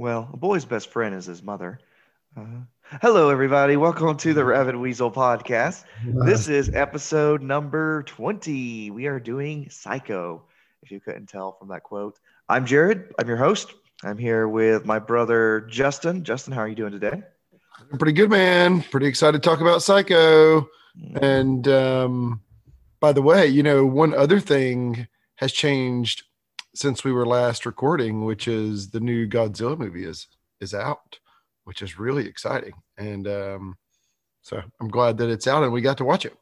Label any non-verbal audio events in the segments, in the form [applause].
Well, a boy's best friend is his mother. Uh, hello, everybody. Welcome to the Rabbit Weasel podcast. [laughs] This is episode number 20. We are doing Psycho, if you couldn't tell from that quote. I'm Jared. I'm your host. I'm here with my brother, Justin. Justin, how are you doing today? I'm Pretty good, man. Pretty excited to talk about Psycho. And um, by the way, you know, one other thing has changed since we were last recording, which is the new Godzilla movie is is out, which is really exciting. And um, so I'm glad that it's out and we got to watch it.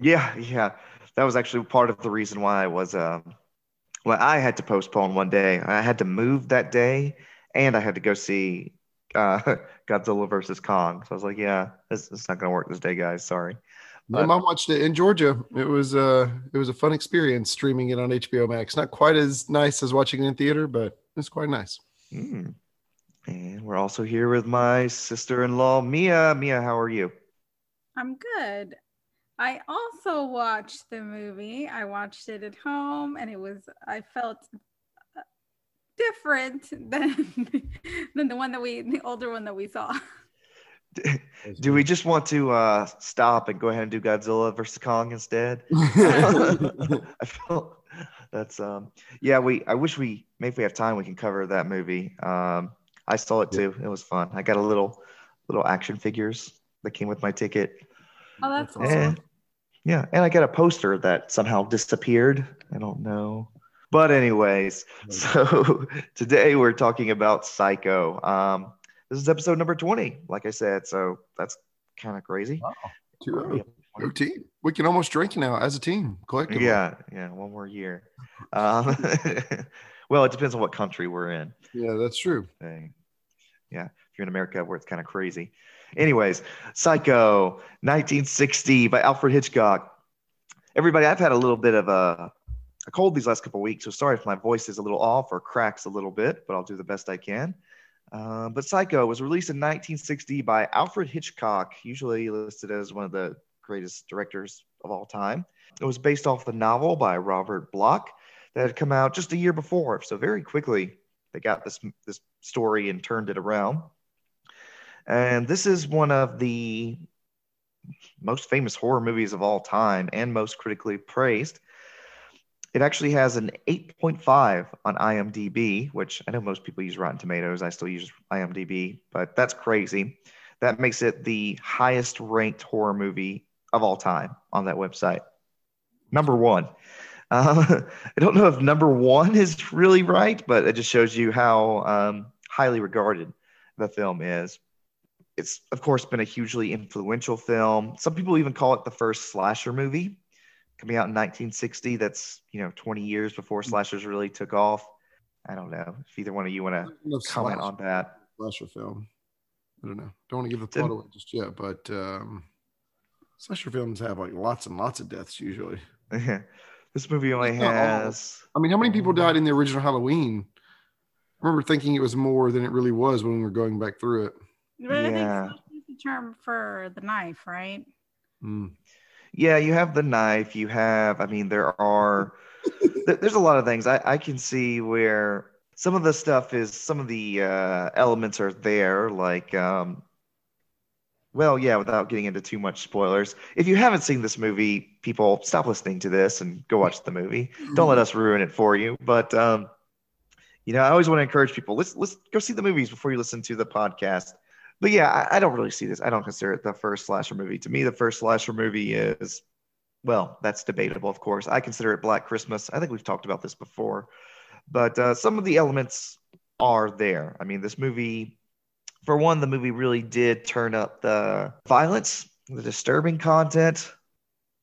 Yeah, yeah. That was actually part of the reason why I was um well, I had to postpone one day. I had to move that day and I had to go see uh, [laughs] Godzilla versus Kong. So I was like, yeah, it's not gonna work this day, guys. Sorry. My mom watched it in Georgia. It was uh it was a fun experience streaming it on HBO Max. Not quite as nice as watching it in theater, but it's quite nice. Mm. And we're also here with my sister-in-law, Mia. Mia, how are you? I'm good. I also watched the movie. I watched it at home and it was I felt uh, different [laughs] than than the one that we the older one that we saw. Do we just want to uh, stop and go ahead and do Godzilla versus Kong instead? [laughs] [laughs] I feel that's um yeah we I wish we maybe if we have time we can cover that movie. Um I saw it too. It was fun. I got a little little action figures that came with my ticket. Oh, that's That's And yeah, and I got a poster that somehow disappeared. I don't know. But anyways, so [laughs] today we're talking about Psycho. Um this is episode number 20, like I said, so that's kind of crazy. Two oh. Go team. We can almost drink now as a team collectively. Yeah, yeah, one more year. Um, [laughs] well, it depends on what country we're in. Yeah, that's true. thing. Yeah, if you're in America, where it's kind of crazy. Anyways, Psycho, 1960 by Alfred Hitchcock. Everybody, I've had a little bit of a, a cold these last couple of weeks, so sorry if my voice is a little off or cracks a little bit, but I'll do the best I can. Uh, but Psycho was released in 1960 by Alfred Hitchcock, usually listed as one of the greatest directors of all time. It was based off the novel by Robert Bloch that had come out just a year before. So very quickly, they got this this story and turned it around. And this is one of the most famous horror movies of all time and most critically praised. It actually has an 8.5 on IMDb, which I know most people use Rotten Tomatoes. I still use IMDb, but that's crazy. That makes it the highest ranked horror movie of all time on that website. Number one. [laughs] Uh, I don't know if number one is really right, but it just shows you how um, highly regarded the film is. It's, of course, been a hugely influential film. Some people even call it the first slasher movie coming out in 1960. That's, you know, 20 years before slashers really took off. I don't know if either one of you want to comment slash- on that. slasher film. I don't know. Don't want to give the Didn't- plot away just yet, but um, slasher films have like lots and lots of deaths usually. [laughs] this movie only has. I mean, how many people died in the original Halloween? I remember thinking it was more than it really was when we were going back through it. But I think Yeah. the term for the knife, right? Mm. Yeah, you have the knife. You have, I mean, there are, [laughs] th- there's a lot of things. I, I can see where some of the stuff is, some of the uh, elements are there, like, um, well, yeah, without getting into too much spoilers. If you haven't seen this movie, people stop listening to this and go watch the movie. Don't let us ruin it for you. But, um, you know, I always want to encourage people, let's, let's go see the movies before you listen to the podcast. But yeah, I, I don't really see this. I don't consider it the first slasher movie. To me, the first slasher movie is, well, that's debatable, of course. I consider it Black Christmas. I think we've talked about this before, but uh, some of the elements are there. I mean, this movie, for one, the movie really did turn up the violence, the disturbing content,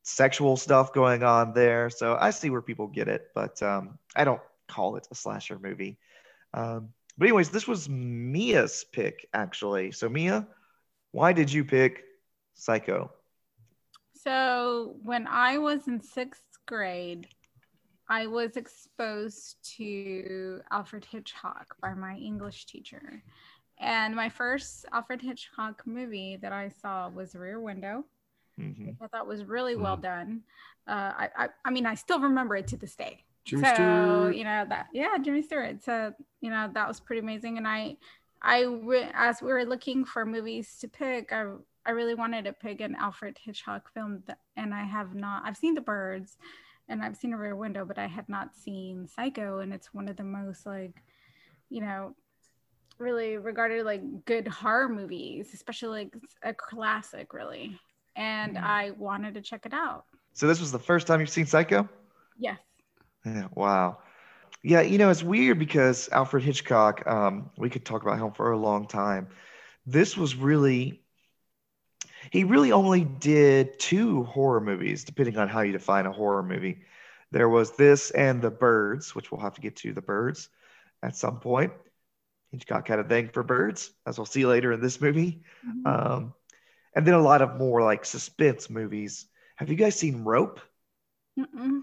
sexual stuff going on there. So I see where people get it, but um, I don't call it a slasher movie. Um, but anyways, this was Mia's pick actually. So Mia, why did you pick Psycho? So when I was in sixth grade, I was exposed to Alfred Hitchcock by my English teacher. And my first Alfred Hitchcock movie that I saw was Rear Window. Mhm. I thought was really well done. Uh, I, I, I mean, I still remember it to this day. Jimmy so Stewart. you know that, yeah, Jimmy Stewart. So you know that was pretty amazing, and I, I re- as we were looking for movies to pick, I I really wanted to pick an Alfred Hitchcock film, that, and I have not. I've seen The Birds, and I've seen A Rear Window, but I had not seen Psycho, and it's one of the most like, you know, really regarded like good horror movies, especially like a classic, really. And Mhm. I wanted to check it out. So this was the first time you've seen Psycho? Yes. Yeah, wow. Yeah, you know, it's weird because Alfred Hitchcock, um, we could talk about him for a long time. This was really, he really only did two horror movies, depending on how you define a horror movie. There was this and The Birds, which we'll have to get to The Birds at some point. Hitchcock had a thing for birds, as we'll see later in this movie. Mhm. Um, and then a lot of more like suspense movies. Have you guys seen Rope? Mm-mm.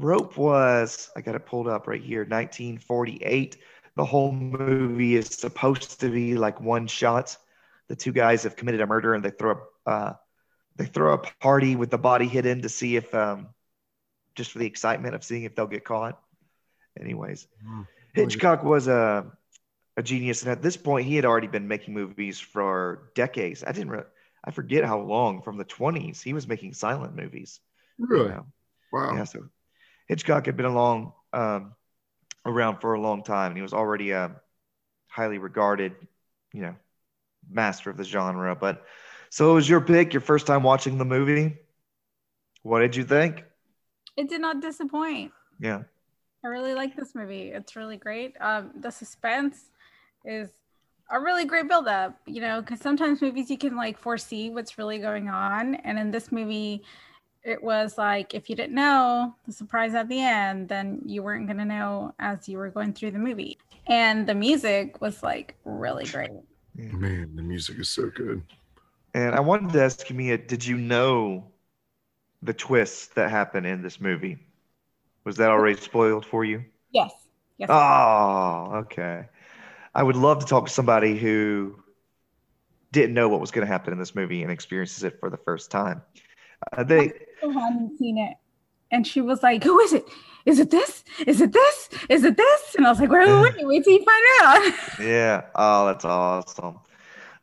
Rope was, I got it pulled up right here, 1948. The whole movie is supposed to be like one shot. The two guys have committed a murder and they throw a, uh, they throw a party with the body hidden to see if, um, just for the excitement of seeing if they'll get caught. Anyways, Mm. Hitchcock was a, a genius. And at this point, he had already been making movies for decades. I didn't, re- I forget how long, from the 20s, he was making silent movies. you Really? know. Wow. Yeah, so Hitchcock had been along um, around for a long time, and he was already a highly regarded, you know, master of the genre. But so it was your pick, your first time watching the movie. What did you think? It did not disappoint. Yeah, I really like this movie. It's really great. Um, the suspense is a really great buildup, you know, because sometimes movies you can like foresee what's really going on. And in this movie, it was like if you didn't know the surprise at the end, then you weren't going to know as you were going through the movie. And the music was like really great. Man, the music is so good. and I wanted to ask you, Mia, did you know the twists that happen in this movie? Was that already spoiled for you? Yes. Yes. Oh, okay. I would love to talk to somebody who didn't know what was going to happen in this movie and experiences it for the first time. Uh, they, who hadn't seen it. And she was like, Who is it? Is it this? Is it this? Is it this? And I was like, Wait, wait, wait, wait till you find out. [laughs] yeah. Oh, that's awesome.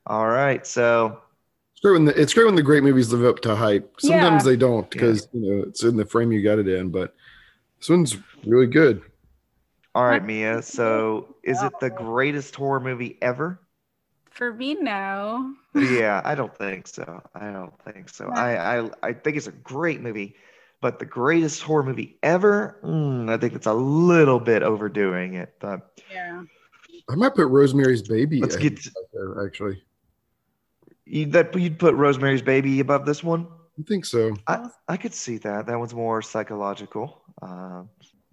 All right. So, It's great when the, it's great when the great movies live up to hype. Sometimes Yeah. they don't because you know it's in the frame you got it in, but this one's really good. all right, Mia. So, is it the greatest horror movie ever? For me, no. [laughs] Yeah, I don't think so. I don't think so. I, I, I think it's a great movie, but the greatest horror movie ever, mm, I think it's a little bit overdoing it. But Yeah. I might put Rosemary's Baby. let's get of Psycho, actually. you, that. You'd put Rosemary's Baby above this one. I think so. I, I could see that. That one's more psychological. Um,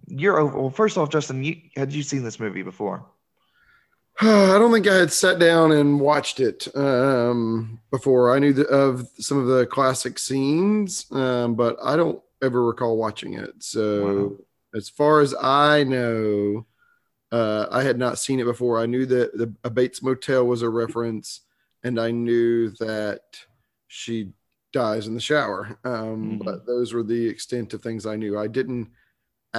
you're over. Well, first off, Justin, you had you seen this movie before? [sighs] I don't think I had sat down and watched it um, before. I knew the, of some of the classic scenes, um, but I don't ever recall watching it. So, Wow. as far as I know, uh, I had not seen it before. I knew that the a Bates Motel was a reference, and I knew that she dies in the shower. Um, Mhm. But those were the extent of things I knew. I didn't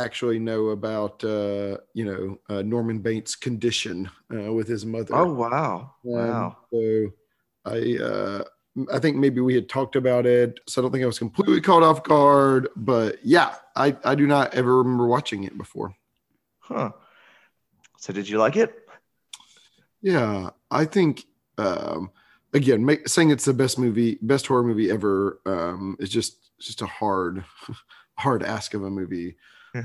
actually know about uh, you know uh, Norman Bates' condition uh, with his mother. Oh wow, Um, wow. So I uh, I think maybe we had talked about it, so I don't think I was completely caught off guard. But yeah, I I do not ever remember watching it before. Huh. So did you like it? Yeah, I think um, again, make, saying it's the best movie, best horror movie ever um, is just just a hard [laughs] hard ask of a movie.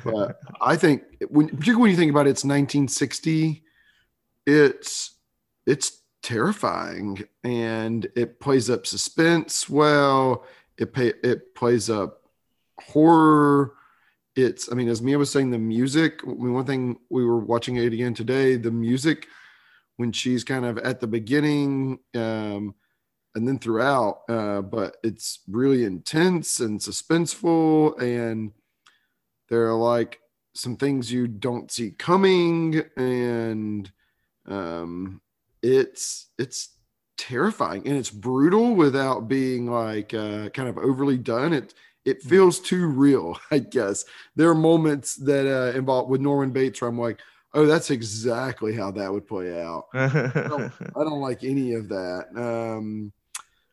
But [laughs] I think when particularly when you think about it, it's 1960. It's it's terrifying and it plays up suspense well. It pay, it plays up horror. It's I mean, as Mia was saying, the music. I mean, one thing we were watching it again today. The music when she's kind of at the beginning um, and then throughout, uh, but it's really intense and suspenseful and there are like some things you don't see coming and um it's it's terrifying and it's brutal without being like uh kind of overly done it it feels too real [laughs] i guess there are moments that uh involve with norman bates where i'm like Oh, that's exactly how that would play out. [laughs] I don't like any of that. Um,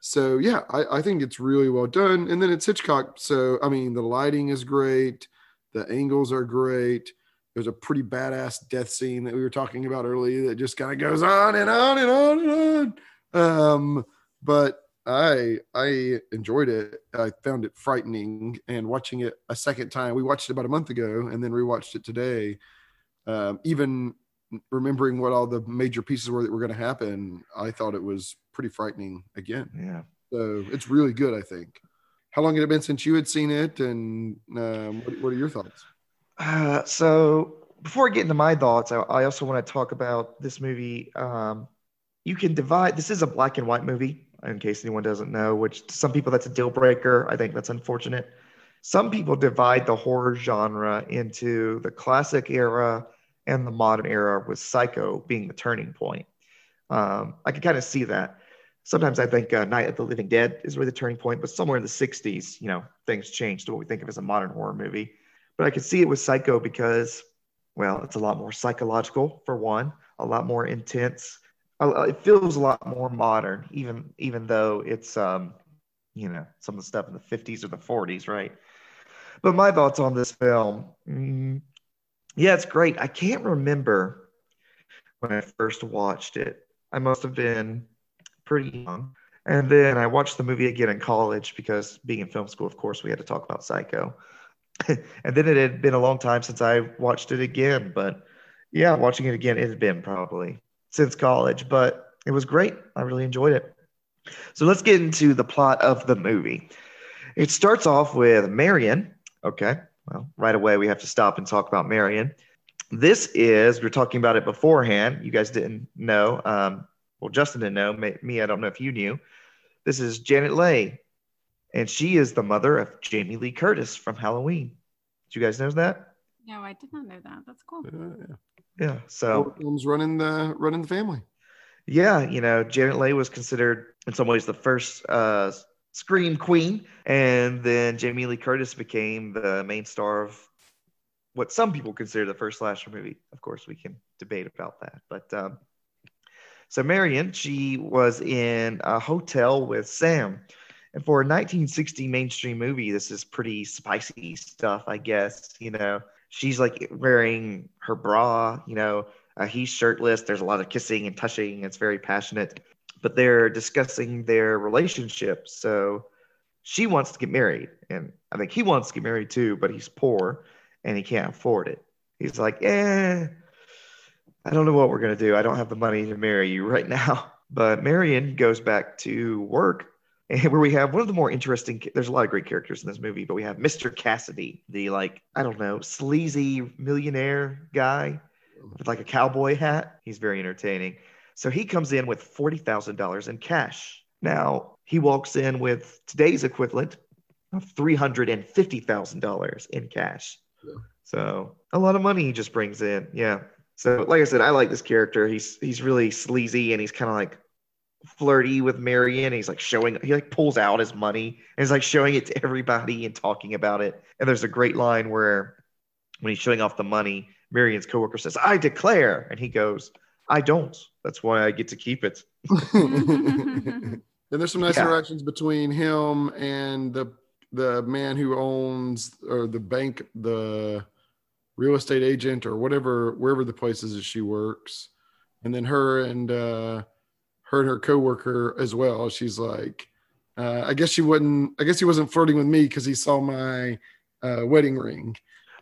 so yeah, I, I think it's really well done. And then it's Hitchcock. So I mean, the lighting is great, the angles are great. There's a pretty badass death scene that we were talking about earlier that just kind of goes on and on and on and on. Um, but I I enjoyed it. I found it frightening, and watching it a second time. We watched it about a month ago, and then rewatched it today. Um, even remembering what all the major pieces were that were going to happen, I thought it was pretty frightening again. yeah. So it's really good. I think. How long had it been since you had seen it, and um, what, what are your thoughts? Uh, so before I get into my thoughts, I, I also want to talk about this movie. Um, you can divide. This is a black and white movie, in case anyone doesn't know. Which to some people that's a deal breaker. I think that's unfortunate. Some people divide the horror genre into the classic era and the modern era, with Psycho being the turning point. Um, I can kind of see that. Sometimes I think uh, Night of the Living Dead is really the turning point, but somewhere in the 60s, you know, things changed to what we think of as a modern horror movie. But I could see it with Psycho because, well, it's a lot more psychological for one, a lot more intense. It feels a lot more modern, even even though it's um, you know, some of the stuff in the 50s or the 40s, right? But my thoughts on this film, mm, yeah, it's great. I can't remember when I first watched it. I must have been pretty young. And then I watched the movie again in college because being in film school, of course, we had to talk about Psycho. [laughs] and then it had been a long time since I watched it again. But yeah, watching it again, it had been probably since college, but it was great. I really enjoyed it. So let's get into the plot of the movie. It starts off with Marion. Okay. Well, right away, we have to stop and talk about Marion. This is, we are talking about it beforehand. You guys didn't know. Um, well, Justin didn't know. Me, me, I don't know if you knew. This is Janet Leigh, and she is the mother of Jamie Lee Curtis from Halloween. Did you guys know that? No, I did not know that. That's cool. Uh, Yeah. So Horror films running the running the family. Yeah, you know, Janet Leigh was considered in some ways the first uh, scream queen, and then Jamie Lee Curtis became the main star of what some people consider the first slasher movie. Of course, we can debate about that, but um, so Marion, she was in a hotel with Sam, and for a 1960 mainstream movie, this is pretty spicy stuff, I guess. You know, she's like wearing her bra, you know, uh, he's shirtless. There's a lot of kissing and touching. It's very passionate, but they're discussing their relationship. So she wants to get married, and I think he wants to get married too, but he's poor and he can't afford it. He's like, eh, I don't know what we're gonna do. I don't have the money to marry you right now. But Marion goes back to work, and [laughs] where we have one of the more interesting. There's a lot of great characters in this movie, but we have Mr. Cassidy, the like I don't know sleazy millionaire guy with like a cowboy hat. He's very entertaining. So he comes in with $40,000 in cash. Now, he walks in with today's equivalent of $350,000 in cash. Yeah. So a lot of money he just brings in. Yeah. So like I said, I like this character. He's he's really sleazy and he's kind of like flirty with Marion. He's like showing he like pulls out his money and he's like showing it to everybody and talking about it. And there's a great line where when he's showing off the money, Marion's coworker says, I declare. And he goes, I don't. That's why I get to keep it. [laughs] and there's some nice Yeah. interactions between him and the the man who owns or the bank the real estate agent or whatever wherever the place is that she works. And then her and uh her and her coworker as well. She's like uh, i guess she wouldn't i guess he wasn't flirting with me because he saw my uh wedding ring.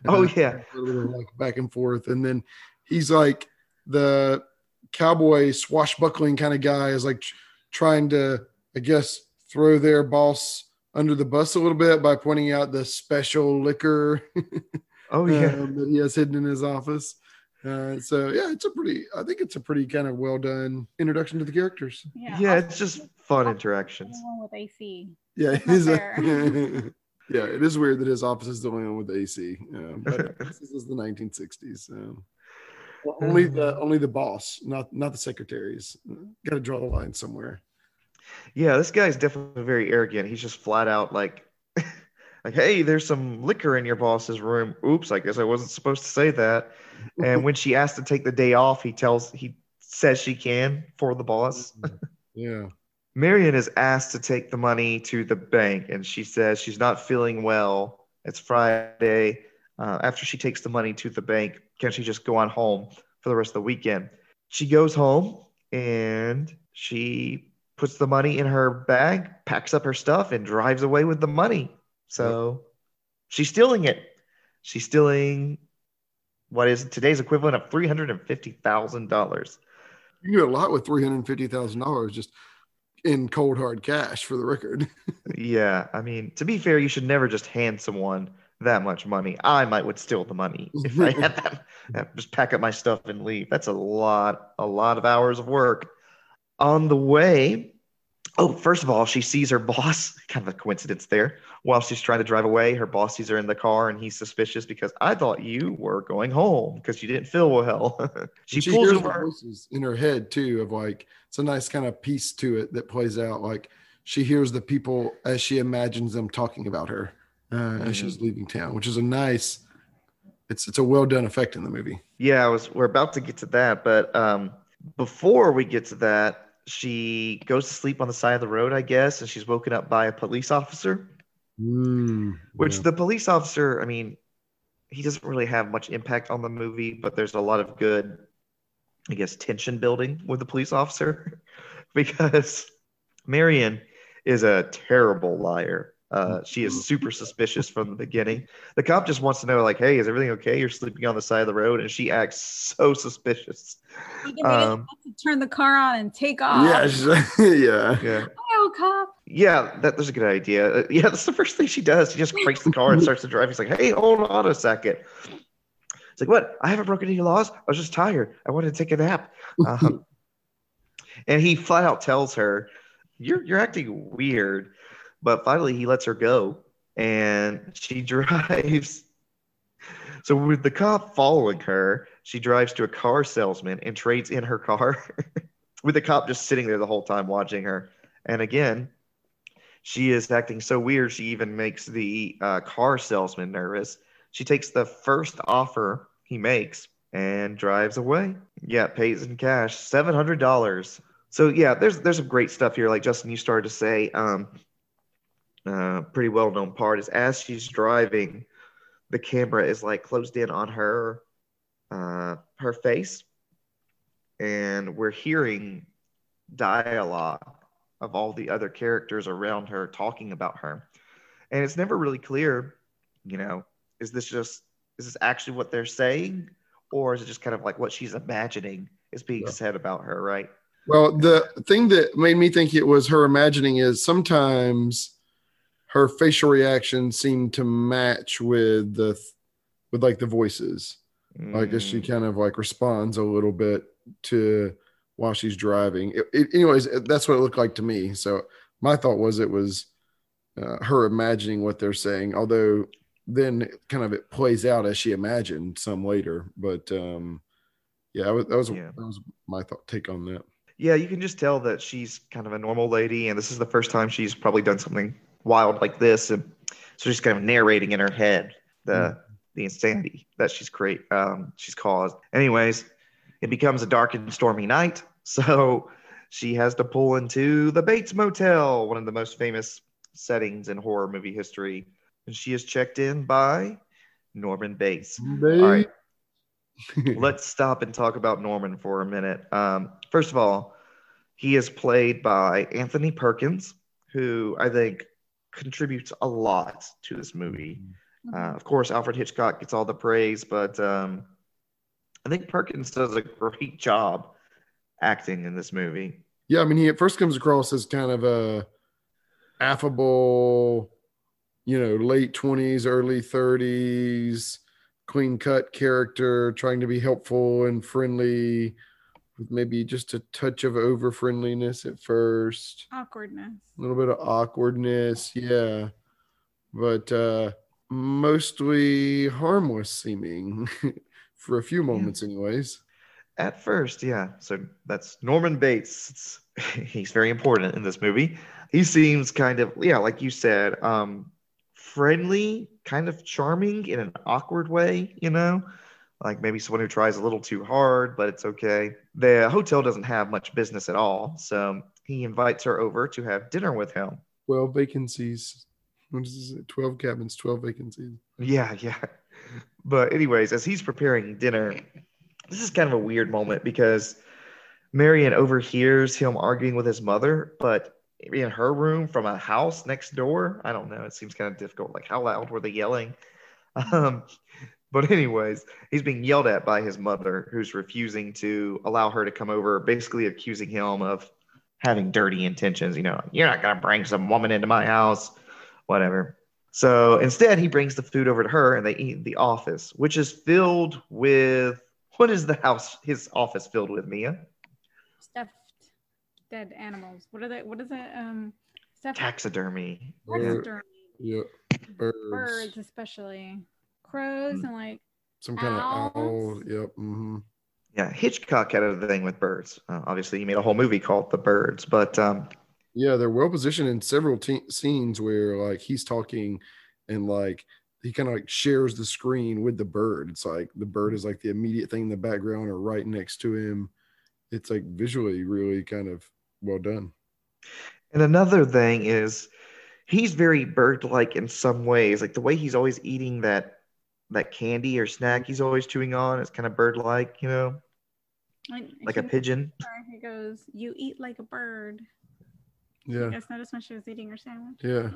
Oh, yeah. a little bit of, like back and forth. And then he's like the cowboy swashbuckling kind of guy is like tr- trying to i guess throw their boss under the bus a little bit by pointing out the special liquor [laughs] Oh, yeah. um, that he has hidden in his office uh, so yeah it's a pretty i think it's a pretty kind of well done introduction to the characters Yeah. yeah, it's just fun interactions. the one with AC. yeah it Not [laughs] a- yeah it is weird that his office is the only one with ac um, but [laughs] this is the 1960s so Well, only the only the boss not not the secretaries got to draw the line somewhere Yeah, this guy's definitely very arrogant. He's just flat out like, like, hey, there's some liquor in your boss's room. Oops, I guess I wasn't supposed to say that. And when she asks to take the day off, he tells he says she can for the boss. yeah. Marion is asked to take the money to the bank, and she says she's not feeling well. It's Friday. Uh, after she takes the money to the bank, can she just go on home for the rest of the weekend? She goes home and she puts the money in her bag, packs up her stuff, and drives away with the money. So she's stealing it. She's stealing what is today's equivalent of three hundred and fifty thousand dollars. You can do a lot with three hundred fifty thousand dollars just in cold hard cash for the record. [laughs] yeah, I mean, to be fair, you should never just hand someone that much money. I might would steal the money [laughs] if I had [laughs] that. Just pack up my stuff and leave. That's a lot, a lot of hours of work. On the way, oh, first of all, she sees her [laughs] boss. Kind of a coincidence there. While she's trying to drive away, her boss sees her in the car, and he's suspicious because I thought you were going home because you didn't feel well. [laughs] she, she pulls hears over. voices in her head too of like it's a nice kind of piece to it that plays out. Like she hears the people as she imagines them talking about her uh, mm-hmm. as she's leaving town, which is a nice. It's it's a well done effect in the movie. Yeah, I was. We're about to get to that, but um, before we get to that, she goes to sleep on the side of the road, I guess, and she's woken up by a police officer. Mm, which yeah. the police officer, I mean, he doesn't really have much impact on the movie, but there's a lot of good, I guess, tension building with the police officer [laughs] because Marion is a terrible liar. Uh, she is super suspicious from the beginning. The cop just wants to know, like, hey, is everything okay? You're sleeping on the side of the road, and she acts so suspicious. Um, to turn the car on and take off. Yeah, [laughs] yeah, yeah. Oh, cop. Yeah, that, that's a good idea. Uh, yeah, [laughs] that's the first thing she does. She just cranks the car and starts to drive. He's like, hey, hold on a second. It's like, what? I haven't broken any laws. I was just tired. I wanted to take a nap. [laughs] Um, and he flat out tells her, "You're you're acting weird." But finally, he lets her go and she [laughs] drives. So, with the cop following her, she drives to a car salesman and trades in her car [laughs] with the cop just sitting there the whole time watching her. And again, she is acting so weird, she even makes the uh, car salesman nervous. She takes the first offer he makes and drives away. Yeah, pays in cash, seven hundred dollars. So yeah, there's there's some great stuff here. Like Justin, you started to say, um, uh, pretty well known part is as she's driving, the camera is like closed in on her uh, her face, and we're hearing dialogue of all the other characters around her talking about her, and it's never really clear, you know, is this just is this actually what they're saying, or is it just kind of like what she's imagining is being yeah. said about her, right? Well, the thing that made me think it was her imagining is sometimes her facial reaction seemed to match with the with like the voices. Mm. Like as she kind of like responds a little bit to while she's driving. It, it, anyways, that's what it looked like to me. So my thought was it was uh, her imagining what they're saying, although then kind of it plays out as she imagined some later. But um, yeah, that was that was, yeah. that was my thought take on that. Yeah, you can just tell that she's kind of a normal lady, and this is the first time she's probably done something wild like this, and so she's kind of narrating in her head the mm. the insanity that she's create um, she's caused. Anyways, it becomes a dark and stormy night, [laughs] so she has to pull into the Bates Motel, one of the most famous settings in horror movie history, and she is checked in by Norman Bates. Bates. All right. Let's stop and talk about Norman for a minute. Um, first of all, he is played by Anthony Perkins, who I think contributes a lot to this movie. Mm-hmm. Uh, of course, Alfred Hitchcock gets all the praise, but um, I think Perkins does a great job acting in this movie. Yeah, I mean, he at first comes across as kind of a affable, you know, late twenties, early thirties, clean cut character, trying to be helpful and friendly with maybe just a touch of over friendliness at first. Awkwardness. A little bit of awkwardness, yeah. But uh mostly harmless seeming [laughs] for a few moments yeah. anyways. At first, yeah. So that's Norman Bates. It's, [laughs] he's very important in this movie. He seems kind of yeah, like you said, um friendly, kind of charming in an awkward way, you know? Like maybe someone who tries a little too hard, but it's okay. The hotel doesn't have much business at all. So he invites her over to have dinner with him. 12 vacancies. What is this? 12 cabins, 12 vacancies. Yeah, yeah. But, anyways, as he's preparing dinner, this is kind of a weird moment because Marion overhears him arguing with his mother, but in her room from a house next door, I don't know. It seems kind of difficult. Like, how loud were they yelling? Um, but, anyways, he's being yelled at by his mother, who's refusing to allow her to come over, basically accusing him of having dirty intentions. You know, you're not going to bring some woman into my house, whatever. So instead, he brings the food over to her and they eat in the office, which is filled with what is the house, his office filled with, Mia? Stuffed dead animals. What are they? What is it? Um, stuffed Taxidermy. taxidermy. Yeah. Birds. Birds, especially crows, Mm. and like Some kind of Owls. owl. Yep. hmm Yeah, Hitchcock had a thing with birds. Uh, obviously, he made a whole movie called The Birds, but um, Yeah, they're well positioned in several te- scenes where like he's talking and like he kind of like shares the screen with the bird. It's like the bird is like the immediate thing in the background or right next to him. It's like visually really kind of well done. And another thing is he's very bird-like in some ways. Like the way he's always eating that that candy or snack he's always chewing on is kind of bird-like, you know, like, like a pigeon. He goes, "You eat like a bird." Yeah. You guys notice when she was eating her sandwich? Yeah.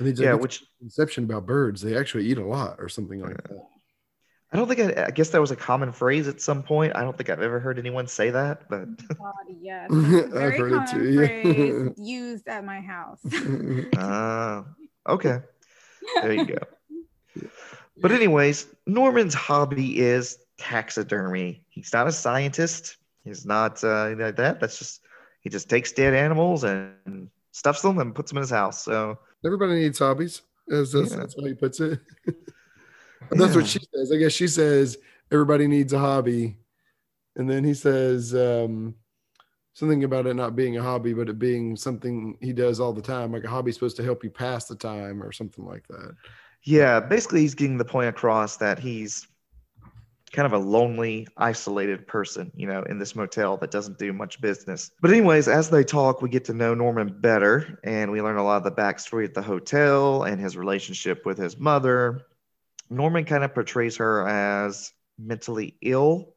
I think Yeah, yeah, which conception about birds. They actually eat a lot or something like that. I don't think I, I guess that was a common phrase at some point. I don't think I've ever heard anyone say that, but God, yes. [laughs] I've very heard it common too, yeah. phrase [laughs] used at my house. uh, [laughs] okay, there you go. But anyways, Norman's hobby is taxidermy. He's not a scientist. He's not uh, like that. That's just he just takes dead animals and stuffs them and puts them in his house. So Everybody needs hobbies. That's, that's, Yeah. that's how he puts it. [laughs] that's what she says. I guess she says everybody needs a hobby. And then he says um, something about it not being a hobby, but it being something he does all the time. Like a hobby's supposed to help you pass the time or something like that. Yeah, basically, he's getting the point across that he's kind of a lonely, isolated person, you know, in this motel that doesn't do much business. But, anyways, as they talk, we get to know Norman better and we learn a lot of the backstory at the hotel and his relationship with his mother. Norman kind of portrays her as mentally ill,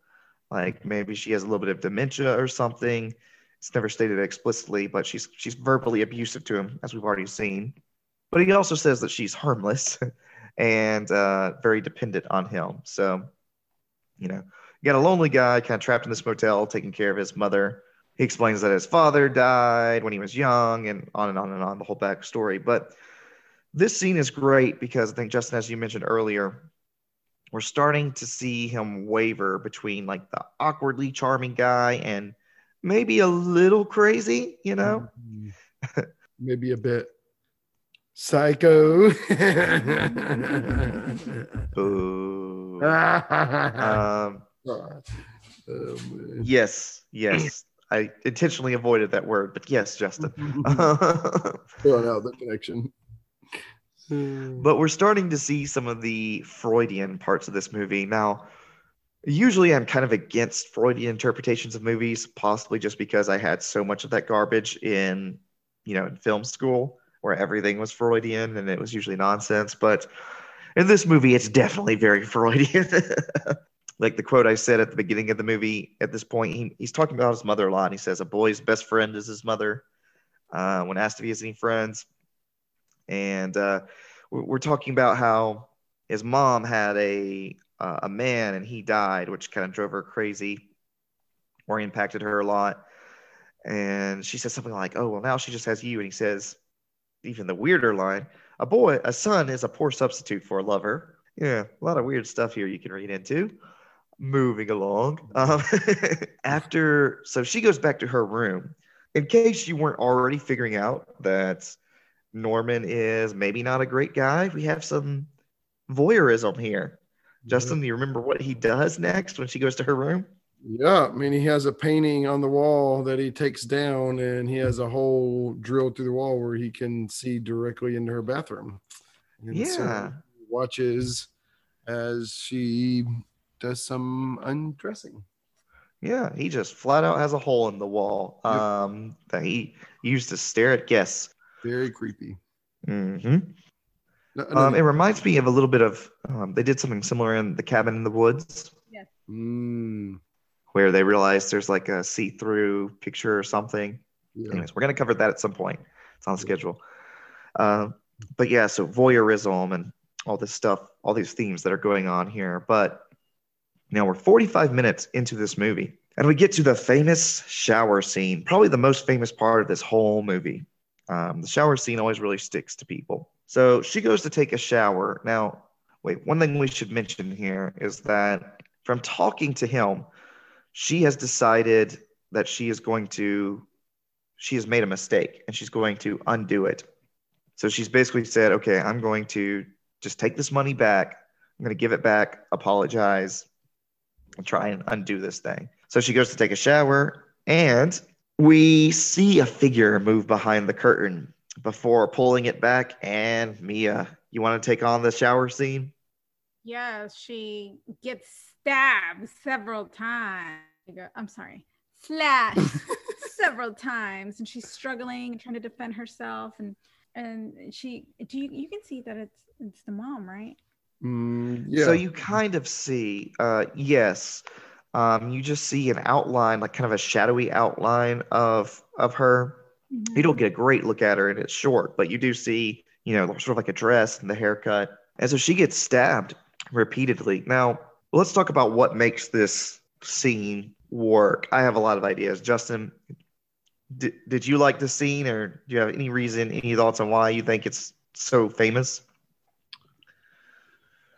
like maybe she has a little bit of dementia or something. It's never stated explicitly, but she's she's verbally abusive to him, as we've already seen. But he also says that she's harmless [laughs] and uh, very dependent on him. So, you know, you got a lonely guy kind of trapped in this motel taking care of his mother. He explains that his father died when he was young and on and on and on, the whole backstory. But this scene is great because I think, Justin, as you mentioned earlier, we're starting to see him waver between like the awkwardly charming guy and maybe a little crazy, you know? Mhm. Maybe a bit psycho. Boo. um, yes, yes. I intentionally avoided that word, but yes, Justin. [laughs] Throwing out the connection. but we're starting to see some of the Freudian parts of this movie. Now, usually I'm kind of against Freudian interpretations of movies, possibly just because I had so much of that garbage in, you know, in film school where everything was Freudian and it was usually nonsense. But in this movie, it's definitely very [laughs] Freudian. [laughs] like the quote I said at the beginning of the movie, at this point, he, he's talking about his mother a lot. And he says, A boy's best friend is his mother. Uh, when asked if he has any friends, and uh, we're, talking about how his mom had a uh, a man and he died, which kind of drove her crazy, or impacted her a lot. And she says something like, "Oh, well, now she just has you." And he says, even the weirder line, "A boy, a son is a poor substitute for a lover." Yeah, a lot of weird stuff here you can read into. Moving along, um, [laughs] after so she goes back to her room. In case you weren't already figuring out that Norman is maybe not a great guy. We have some voyeurism here. Justin, do you remember what he does next when she goes to her room? Yeah, I mean, he has a painting on the wall that he takes down, and he has a hole drilled through the wall where he can see directly into her bathroom. And so Yeah. he watches as she does some undressing. Yeah, he just flat out has a hole in the wall Yep. um, that he used to stare at guests. Very creepy. hmm No- Um, another- it reminds me of a little bit of um, they did something similar in the cabin in the woods Mm, where they realized there's like a see-through picture or something. yeah. Anyways, we're gonna cover that at some point. It's on schedule. Um, but yeah, so voyeurism and all this stuff, all these themes that are going on here. But now we're 45 minutes into this movie, and we get to the famous shower scene, probably the most famous part of this whole movie. Um, the shower scene always really sticks to people. So she goes to take a shower. Now, wait, one thing we should mention here is that from talking to him, she has decided that she is going to she has made a mistake and she's going to undo it. So she's basically said, okay, I'm going to just take this money back. I'm going to give it back, apologize, and try and undo this thing. So she goes to take a shower and we see a figure move behind the curtain before pulling it back. And Mia, you want to take on the shower scene? Yeah, she gets stabbed several times. I'm sorry, slashed [laughs] several times, and she's struggling and trying to defend herself. And and she, do you you can see that it's it's the mom, right? Mm, yeah. So you kind of see, uh, yes, um, you just see an outline, like kind of a shadowy outline of of her. You don't get a great look at her, and it's short, but you do see, you know, sort of like a dress and the haircut. And so she gets stabbed repeatedly. Now, let's talk about what makes this scene work. I have a lot of ideas. Justin, did, did you like the scene, or do you have any reason, any thoughts on why you think it's so famous?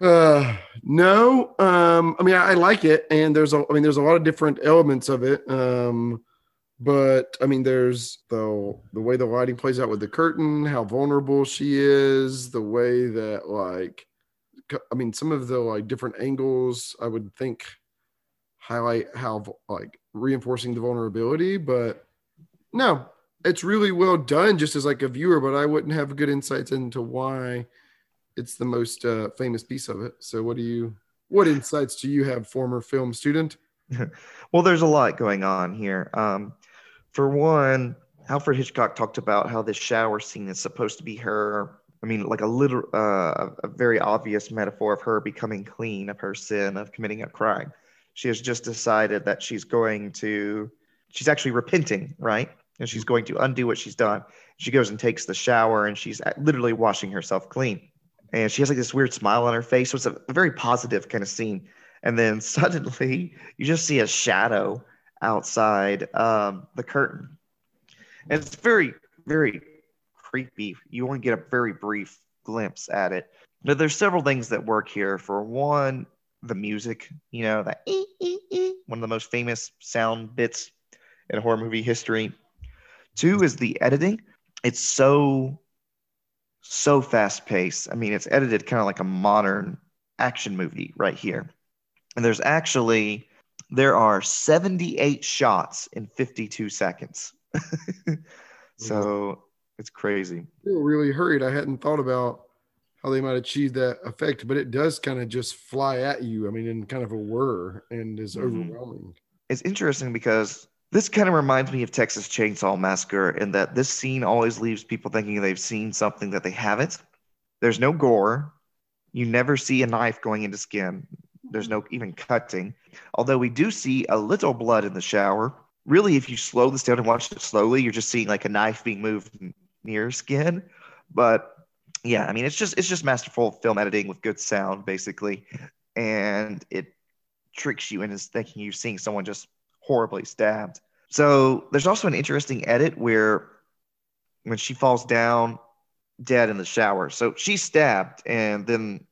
Uh, no. Um, I mean, I, I like it, and there's a, I mean, there's a lot of different elements of it. Um, but I mean, there's the the way the lighting plays out with the curtain, how vulnerable she is, the way that like, I mean, some of the like different angles, I would think highlight how like reinforcing the vulnerability. But no, it's really well done, just as like a viewer. But I wouldn't have good insights into why it's the most uh, famous piece of it. So, what do you, what insights do you have, former film student? [laughs] Well, there's a lot going on here. Um, for one, Alfred Hitchcock talked about how this shower scene is supposed to be her. I mean, like a little, uh, a very obvious metaphor of her becoming clean of her sin of committing a crime. She has just decided that she's going to, she's actually repenting, right? And she's going to undo what she's done. She goes and takes the shower, and she's literally washing herself clean. And she has like this weird smile on her face. So it's a, very positive kind of scene and then [laughs] suddenly you just see a shadow outside um, the curtain and it's very very creepy. You only get a very brief glimpse at it. But there's several things that work here. For one the music you know that one of the most famous sound bits in horror movie history. Two is the editing. It's so so fast paced i mean it's edited kind of like a modern action movie right here. And there's actually there are 78 shots in 52 seconds. [laughs] so it's crazy. I feel really hurried. I hadn't thought about how they might achieve that effect, but it does kind of just fly at you. I mean, in kind of a whir and is Mhm. overwhelming. It's interesting because this kind of reminds me of Texas Chainsaw Massacre in that this scene always leaves people thinking they've seen something that they haven't. There's no gore. You never see a knife going into skin. There's no even cutting. Although we do see a little blood in the shower. Really, if you slow this down and watch it slowly, you're just seeing like a knife being moved near skin. But yeah, I mean, it's just it's just masterful film editing with good sound, basically, and it tricks you into thinking you're seeing someone just horribly stabbed. So there's also an interesting edit where when she falls down dead in the shower. So she's stabbed, and then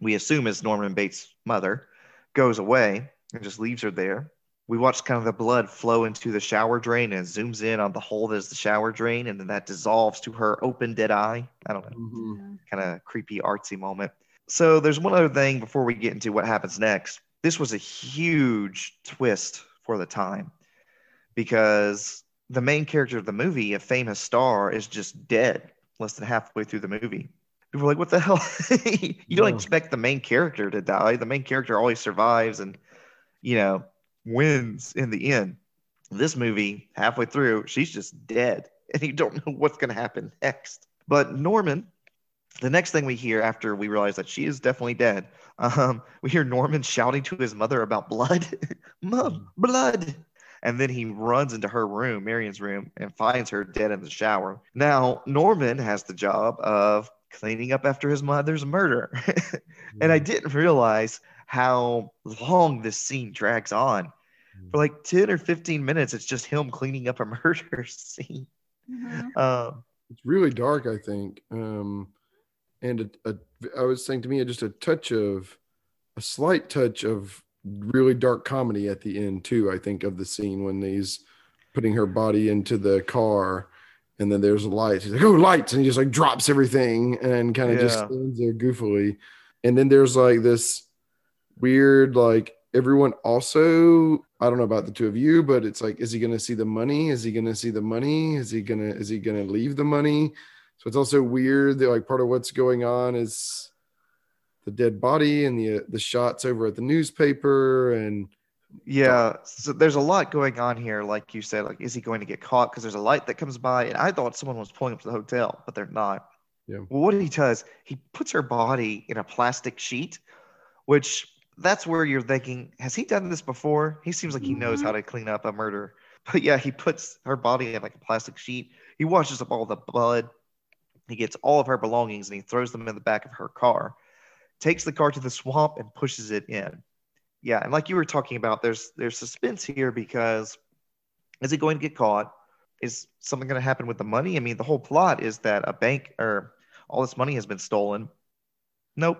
we assume is Norman Bates' mother, goes away and just leaves her there. We watch kind of the blood flow into the shower drain and zooms in on the hole that is the shower drain, and then that dissolves to her open dead eye. I don't know Mhm. kind of creepy artsy moment. So there's one other thing before we get into what happens next. This was a huge twist for the time because the main character of the movie, a famous star, is just dead less than halfway through the movie. people are like, "What the hell?" [laughs] you don't No. expect the main character to die. The main character always survives and you know wins in the end. This movie, halfway through, she's just dead, [laughs] and you don't know what's going to happen next. But Norman, the next thing we hear after we realize that she is definitely dead, [laughs] um, we hear Norman shouting to his mother about blood, [laughs] "Mom, blood!" And then he runs into her room, Marion's room, and finds her dead in the shower. Now, Norman has the job of cleaning up after his mother's murder. and I didn't realize how long this scene drags on. For like 10 or 15 minutes, it's just him cleaning up a [laughs] murder scene. Mhm. Um, it's really dark, I think. Um, and a, a, I was saying to me, just a touch of a slight touch of really dark comedy at the end too. I think of the scene when he's putting her body into the car, and then there's lights. He's like, "Oh, lights!" and he just like drops everything and kind of just stands there goofily. And then there's like this weird, like everyone also. I don't know about the two of you, but it's like, is he going to see the money? Is he going to see the money? Is he gonna is he going to leave the money? So it's also weird that like part of what's going on is the dead body and the the shots over at the newspaper and yeah, so there's a lot going on here. Like you said, like, is he going to get caught? Because there's a light that comes by, and I thought someone was pulling up to the hotel, but they're not. Yeah. Well, what he does, he puts her body in a plastic sheet, which that's where you're thinking, has he done this before? He seems like he knows how mm-hmm. to clean up a murder. [laughs] But yeah, he puts her body in like a plastic sheet. He washes up all the blood. He gets all of her belongings and he throws them in the back of her car, takes the car to the swamp and pushes it in. Yeah, and like you were talking about, there's there's suspense here because is he going to get caught? Is something going to happen with the money? I mean, the whole plot is that a bank or all this money has been stolen. Nope.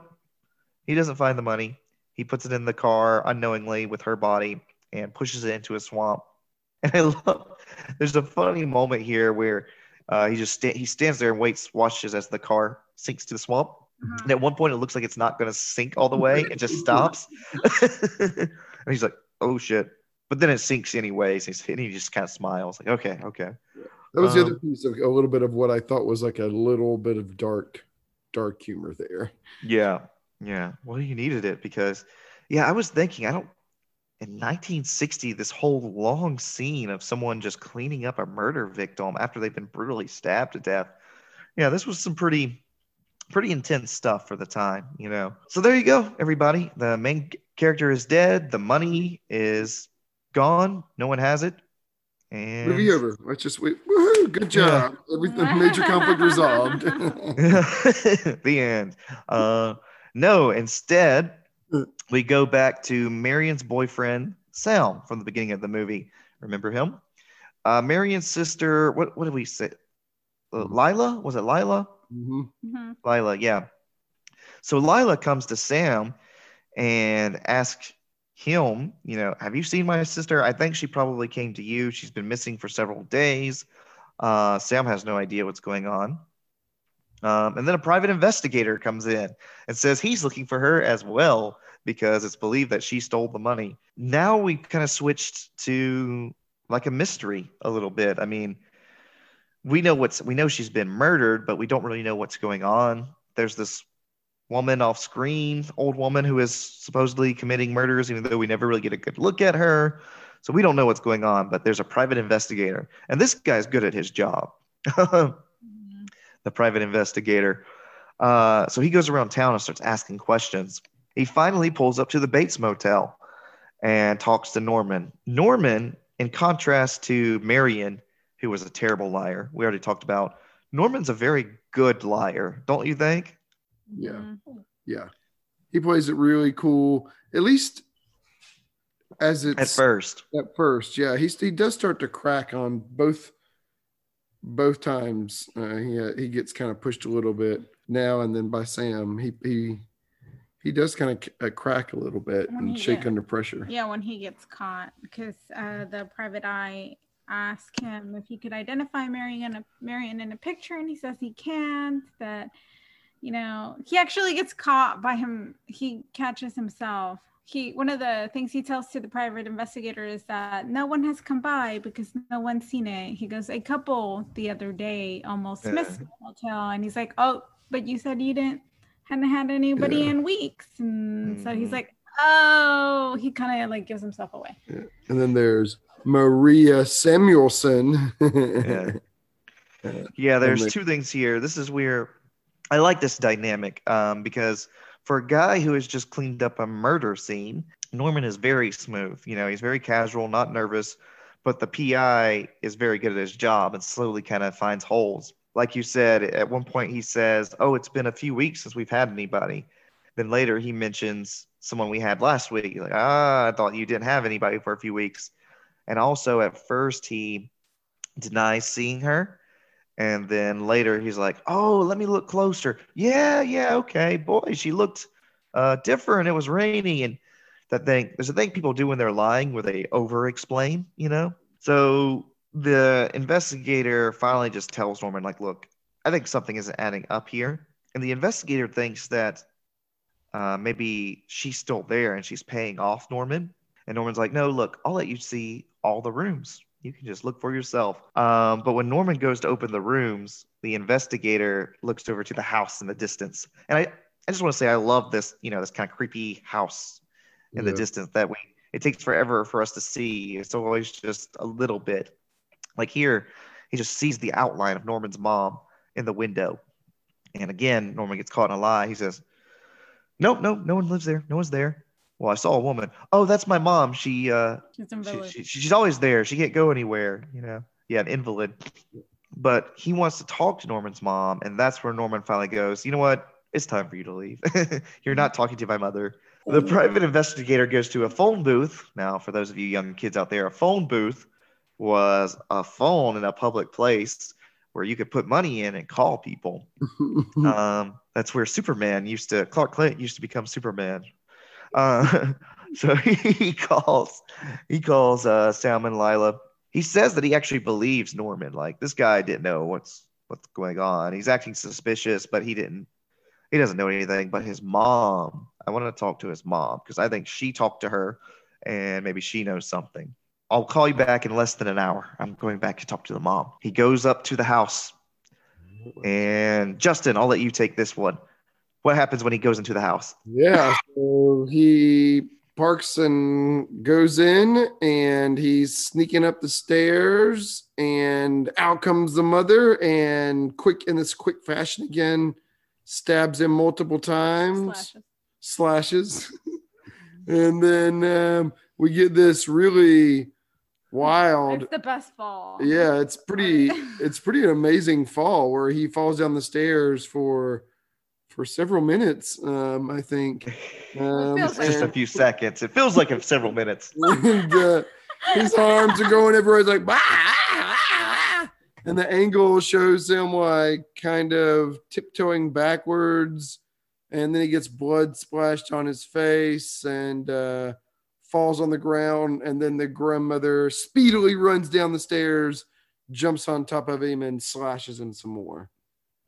He doesn't find the money. He puts it in the car unknowingly with her body and pushes it into a swamp. [laughs] And I love there's a funny moment here where uh, he just sta- he stands there and waits, watches as the car sinks to the swamp. Mhm. And at one point, it looks like it's not going to sink all the way. It just stops. [laughs] and he's like, oh shit. But then it sinks anyways. He's, and he just kind of smiles, like, okay, okay. that was the other Um, piece of a little bit of what I thought was like a little bit of dark dark humor there. Yeah. Yeah. Well, you needed it because, yeah, I was thinking, I don't, in 1960, this whole long scene of someone just cleaning up a murder victim after they've been brutally stabbed to death. Yeah, this was some pretty, pretty intense stuff for the time, you know. So there you go, everybody. The main character is dead. The money is gone. No one has it. And Movie over. Let's just wait. Woohoo! Good job. Everything major conflict resolved. [laughs] [laughs] the end. Uh, no, instead, we go back to Marion's boyfriend, Sam, from the beginning of the movie. Remember him? Uh, Marion's sister, what, what did we say? Uh, Lila? Was it Lila? Mhm. Mhm. Lila, yeah. So Lila comes to Sam and asks him, you know, have you seen my sister? I think she probably came to you. She's been missing for several days. Uh, Sam has no idea what's going on. Um, and then a private investigator comes in and says he's looking for her as well because it's believed that she stole the money. Now we kind of switched to like a mystery a little bit. I mean, we know what's we know she's been murdered, but we don't really know what's going on. There's this woman off screen, old woman who is supposedly committing murders, even though we never really get a good look at her. So we don't know what's going on, but there's a private investigator, and this guy's good at his job. [laughs] The private investigator. Uh, so he goes around town and starts asking questions. He finally pulls up to the Bates Motel and talks to Norman. Norman, in contrast to Marion, who was a terrible liar, we already talked about, Norman's a very good liar, don't you think? Yeah. Mhm. Yeah. He plays it really cool. At least as it's At first. At first, yeah, he's he does start to crack on both both times. Uh, he uh, he gets kind of pushed a little bit now and then by Sam. He he he does kind of uh, crack a little bit When and shake get- under pressure. Yeah, when he gets caught, because uh, the private eye asked him if he could identify Marion, a, Marion in a picture, and he says he can't. That you know, he actually gets caught by him. He catches himself. He one of the things he tells to the private investigator is that no one has come by because no one's seen it. He goes, a couple the other day almost Yeah. missed the hotel, and he's like, oh. but you said you didn't hadn't had anybody Yeah. in weeks. And so he's Mhm. like, oh, he kind of like gives himself away. And then there's Maria Samuelson. Yeah. [laughs] Yeah, there's two things here. This is where I like this dynamic um, because for a guy who has just cleaned up a murder scene, Norman is very smooth. You know, he's very casual, not nervous, but the PI is very good at his job and slowly kind of finds holes. Like you said, at one point he says, Oh, it's been a few weeks since we've had anybody. Then later he mentions someone we had last week. Like, ah, I thought you didn't have anybody for a few weeks. And also at first he denies seeing her. And then later he's like, "Oh, let me look closer. Yeah, yeah, okay, boy, she looked uh, different. It was rainy, and that thing. There's a thing people do when they're lying, where they over-explain. You know. So the investigator finally just tells Norman, like, "Look, I think something isn't adding up here." And the investigator thinks that uh, maybe she's still there and she's paying off Norman. And Norman's like, "No, look, I'll let you see all the rooms. You can just look for yourself." Um, but when Norman goes to open the rooms, the investigator looks over to the house in the distance. And I, I just want to say I love this, you know, this kind of creepy house in the distance that we it takes forever for us to see. It's always just a little bit. Like here, he just sees the outline of Norman's mom in the window. And again, Norman gets caught in a lie. He says, Nope, nope, no one lives there. No one's there. Well, I saw a woman. Oh, that's my mom. She uh She's she, she, she's always there. She can't go anywhere, you know. Yeah, an invalid. But he wants to talk to Norman's mom, and that's where Norman finally goes, you know what? It's time for you to leave. [laughs] You're not talking to my mother. The private investigator goes to a phone booth. Now, for those of you young kids out there, a phone booth was a phone in a public place where you could put money in and call people. [laughs] Um, that's where Superman used to, Clark Kent used to become Superman. Uh, [laughs] so [laughs] he calls, he calls uh, Sam and Lila. He says that he actually believes Norman. Like this guy didn't know what's what's going on. He's acting suspicious, but he didn't. He doesn't know anything. But his mom, I want to talk to his mom because I think she talked to her, and maybe she knows something. I'll call you back in less than an hour. I'm going back to talk to the mom. He goes up to the house, and Justin, I'll let you take this one. What happens when he goes into the house? Yeah, [laughs] so he parks and goes in, and he's sneaking up the stairs, and out comes the mother, and quick in this quick fashion again, stabs him multiple times, Slashes. slashes, [laughs] and then um, we get this really wild. It's the best fall. Yeah, it's pretty. [laughs] It's pretty amazing fall where he falls down the stairs for for several minutes. Um, I think. [laughs] Um, feels It's just a few seconds. It feels like several minutes. [laughs] and, uh, his arms are going everywhere. He's like, "Bah, ah, ah," and the angle shows him like kind of tiptoeing backwards, and then he gets blood splashed on his face and uh, falls on the ground. And then the grandmother speedily runs down the stairs, jumps on top of him, and slashes him some more.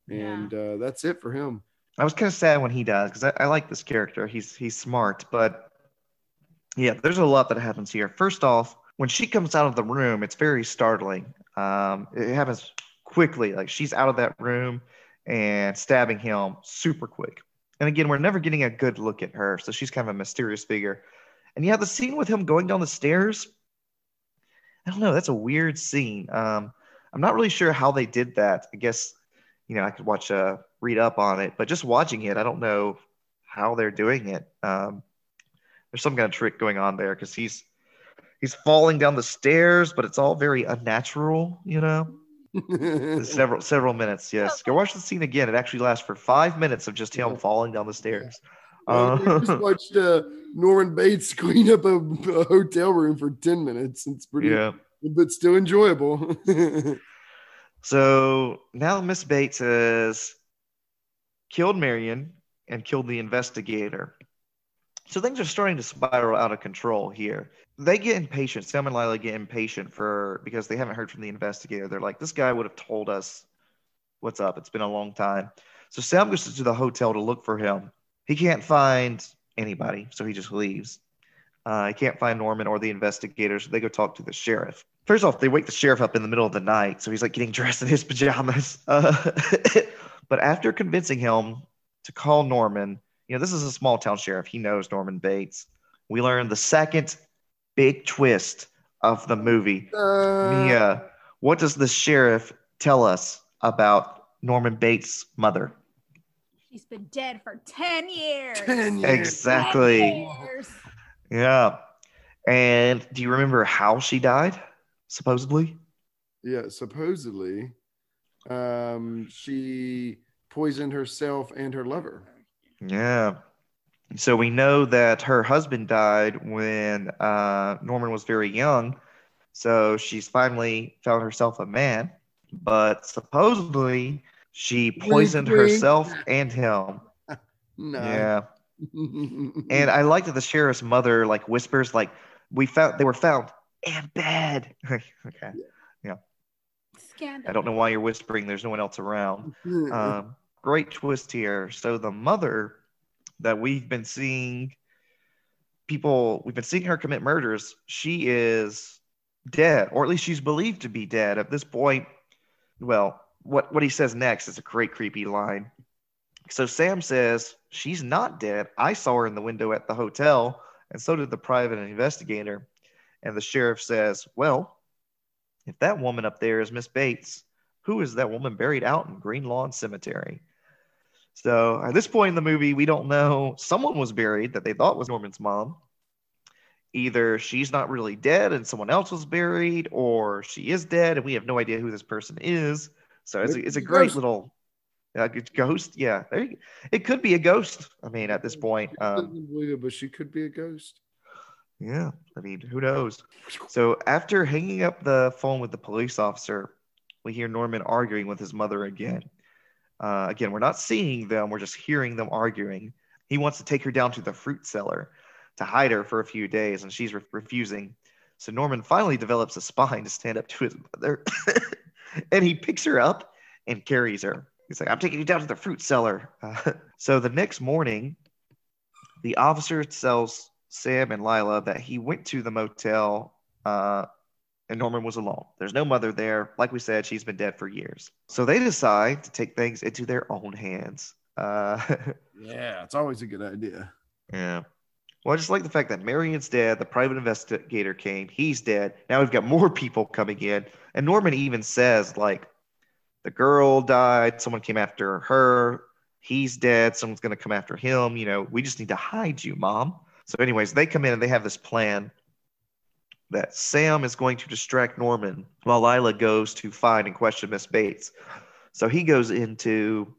Yeah. And uh, that's it for him. I was kind of sad when he dies because I, I like this character. He's he's smart, but yeah, there's a lot that happens here. First off, when she comes out of the room, it's very startling. Um, it happens quickly. Like she's out of that room and stabbing him super quick. And again, we're never getting a good look at her, so she's kind of a mysterious figure. And yeah, the scene with him going down the stairs, I don't know. That's a weird scene. Um, I'm not really sure how they did that. I guess you know I could watch uh read up on it, but just watching it, I don't know how they're doing it. Um, there's some kind of trick going on there because he's he's falling down the stairs, but it's all very unnatural. You know, [laughs] several several minutes. Yes, go watch the scene again. It actually lasts for five minutes of just him falling down the stairs. Well, Uh, just [laughs] watched uh, Norman Bates [laughs] clean up a, a hotel room for 10 minutes. It's pretty, yeah. but still enjoyable. So now Miss Bates has killed Marion and killed the investigator. So things are starting to spiral out of control here. They get impatient. Sam and Lila get impatient for because they haven't heard from the investigator. They're like, this guy would have told us what's up. It's been a long time. So Sam goes to the hotel to look for him. He can't find anybody, so he just leaves. Uh, he can't find Norman or the investigators. So they go talk to the sheriff. First off, they wake the sheriff up in the middle of the night, so he's like getting dressed in his pajamas. Uh, [laughs] But after convincing him to call Norman, you know, this is a small town sheriff. He knows Norman Bates. We learn the second big twist of the movie. Uh, Mia, what does the sheriff tell us about Norman Bates' mother? She's been dead for 10 years. 10 years. Exactly. 10 years. Yeah. And do you remember how she died? Supposedly? Yeah, supposedly, um, she poisoned herself and her lover. Yeah. So we know that her husband died when uh, Norman was very young. So she's finally found herself a man, but supposedly she poisoned wink. herself and him. [laughs] No. Yeah. [laughs] And I like that the sheriff's mother like whispers, like, we found they were found in bed. [laughs] okay. Yeah. Scandal. I don't know why you're whispering. There's no one else around. Um, great twist here. So the mother that we've been seeing people, we've been seeing her commit murders. She is dead, or at least she's believed to be dead at this point. Well, what what he says next is a great creepy line. So Sam says she's not dead. I saw her in the window at the hotel, and so did the private investigator. And the sheriff says, "Well, if that woman up there is Miss Bates, who is that woman buried out in Green Lawn Cemetery?" So at this point in the movie, we don't know. Someone was buried that they thought was Norman's mom. Either she's not really dead and someone else was buried, or she is dead and we have no idea who this person is. So it's a, it's a great Ghost. little uh, ghost. Yeah, there you, it could be a ghost. I mean, at this point, um, but she could be a ghost. yeah, I mean, who knows? So after hanging up the phone with the police officer, we hear Norman arguing with his mother again. Uh, again, we're not seeing them, we're just hearing them arguing. He wants to take her down to the fruit cellar to hide her for a few days, and she's re- refusing. So Norman finally develops a spine to stand up to his mother, [laughs] and he picks her up and carries her. He's like, I'm taking you down to the fruit cellar. Uh, [laughs] so the next morning, the officer tells Sam and Lila that he went to the motel uh, and Norman was alone. There's no mother there. Like we said, she's been dead for years. So they decide to take things into their own hands. Uh, [laughs] Yeah, it's always a good idea. yeah. Well, I just like the fact that Marion's dead. The private investigator came. He's dead. Now we've got more [laughs] people coming in. And Norman even says, like, the girl died. Someone came after her. He's dead. Someone's going to come after him. You know, we just need to hide you, mom. So, anyways, they come in and they have this plan that Sam is going to distract Norman while Lila goes to find and question Miss Bates. So he goes into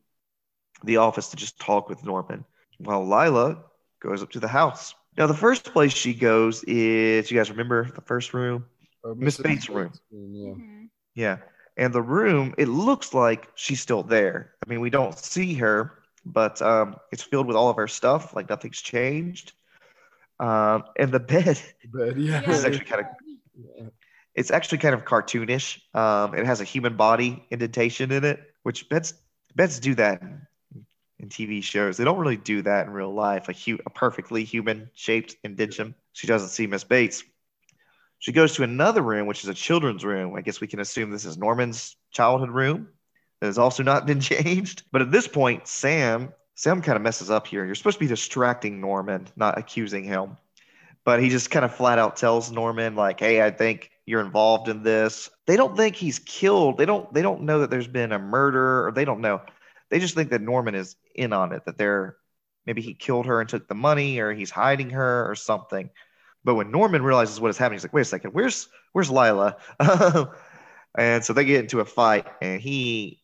the office to just talk with Norman while Lila goes up to the house. Now, the first place she goes is, you guys remember the first room? Or Miss Bates' room. Yeah. Mhm. Yeah. And the room, it looks like she's still there. I mean, we don't see her, but um, it's filled with all of her stuff, like nothing's changed. Um, and the bed, But yeah. Yeah. is actually kind of Yeah. it's actually kind of cartoonish. Um, it has a human body indentation in it, which beds beds do that in, in TV shows. They don't really do that in real life. A, hu- a perfectly human shaped indentation. She doesn't see Miss Bates. She goes to another room, which is a children's room. I guess we can assume this is Norman's childhood room. That has also not been [laughs] changed. But at this point, Sam Sam kind of messes up here. You're supposed to be distracting Norman, not accusing him but he just kind of flat out tells Norman like, "Hey, I think you're involved in this." They don't think he's killed. They don't they don't know that there's been a murder or they don't know. They just think that Norman is in on it, that they're maybe he killed her and took the money or he's hiding her or something. But when Norman realizes what is happening, he's like, "Wait a second, where's where's Lila?" [laughs] and so they get into a fight and he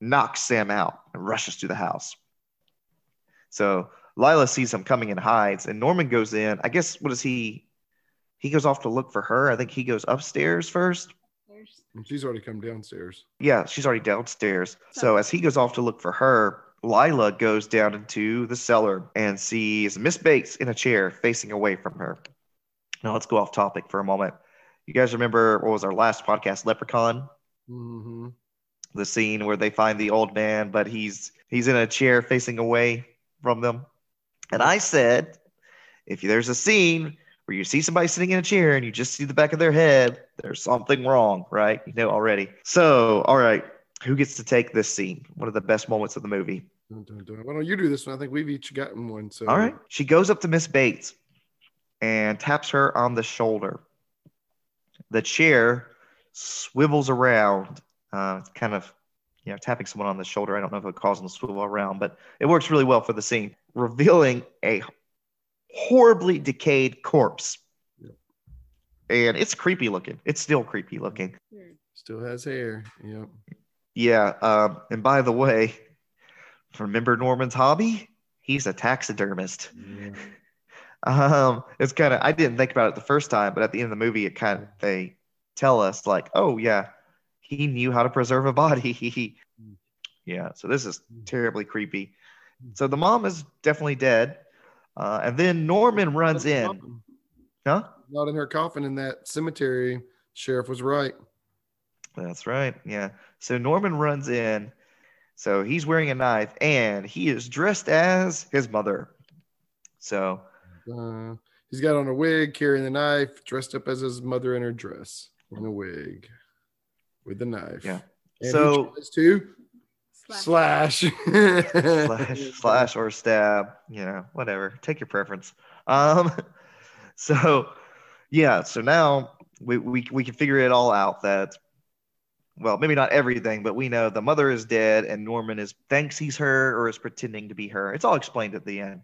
knocks Sam out and rushes to the house. So Lila sees him coming and hides, and Norman goes in. I guess what is he? He goes off to look for her. I think he goes upstairs first. She's already come downstairs. Yeah, she's already downstairs. So as he goes off to look for her, Lila goes down into the cellar and sees Miss Bates in a chair facing away from her. Now let's go off topic for a moment. You guys remember what was our last podcast, Leprechaun? Mm-hmm. The scene where they find the old man, but he's he's in a chair facing away from them. And I said, if there's a scene where you see somebody sitting in a chair and you just see the back of their head, there's something wrong, right? You know already. So, all right, who gets to take this scene? One of the best moments of the movie. Dun, dun, dun. Why don't you do this one? I think we've each gotten one. So All right. She goes up to Miss Bates and taps her on the shoulder. The chair swivels around, uh, it's kind of, you know, tapping someone on the shoulder. I don't know if it causes them to swivel around, but it works really well for the scene, revealing a horribly decayed corpse. Yep. And it's creepy looking. It's still creepy looking. Still has hair. Yep. Yeah. Um, and by the way, remember Norman's hobby? He's a taxidermist. Yeah. [laughs] Um, it's kind of I didn't think about it the first time, but at the end of the movie, it kind of they tell us like, oh yeah, he knew how to preserve a body. [laughs] yeah, so this is terribly creepy. So the mom is definitely dead, uh, and then Norman runs in. Huh? Not in her coffin in that cemetery. Sheriff was right. That's right. Yeah. So Norman runs in. So he's wearing a knife, and he is dressed as his mother. So Uh, he's got on a wig, carrying the knife, dressed up as his mother in her dress, in a wig, with the knife. Yeah. And So- he tries to Slash. slash. slash [laughs] slash or stab you know whatever take your preference um [laughs] so yeah so now we, we we can figure it all out that well maybe not everything but we know the mother is dead and norman is thinks he's her or is pretending to be her it's all explained at the end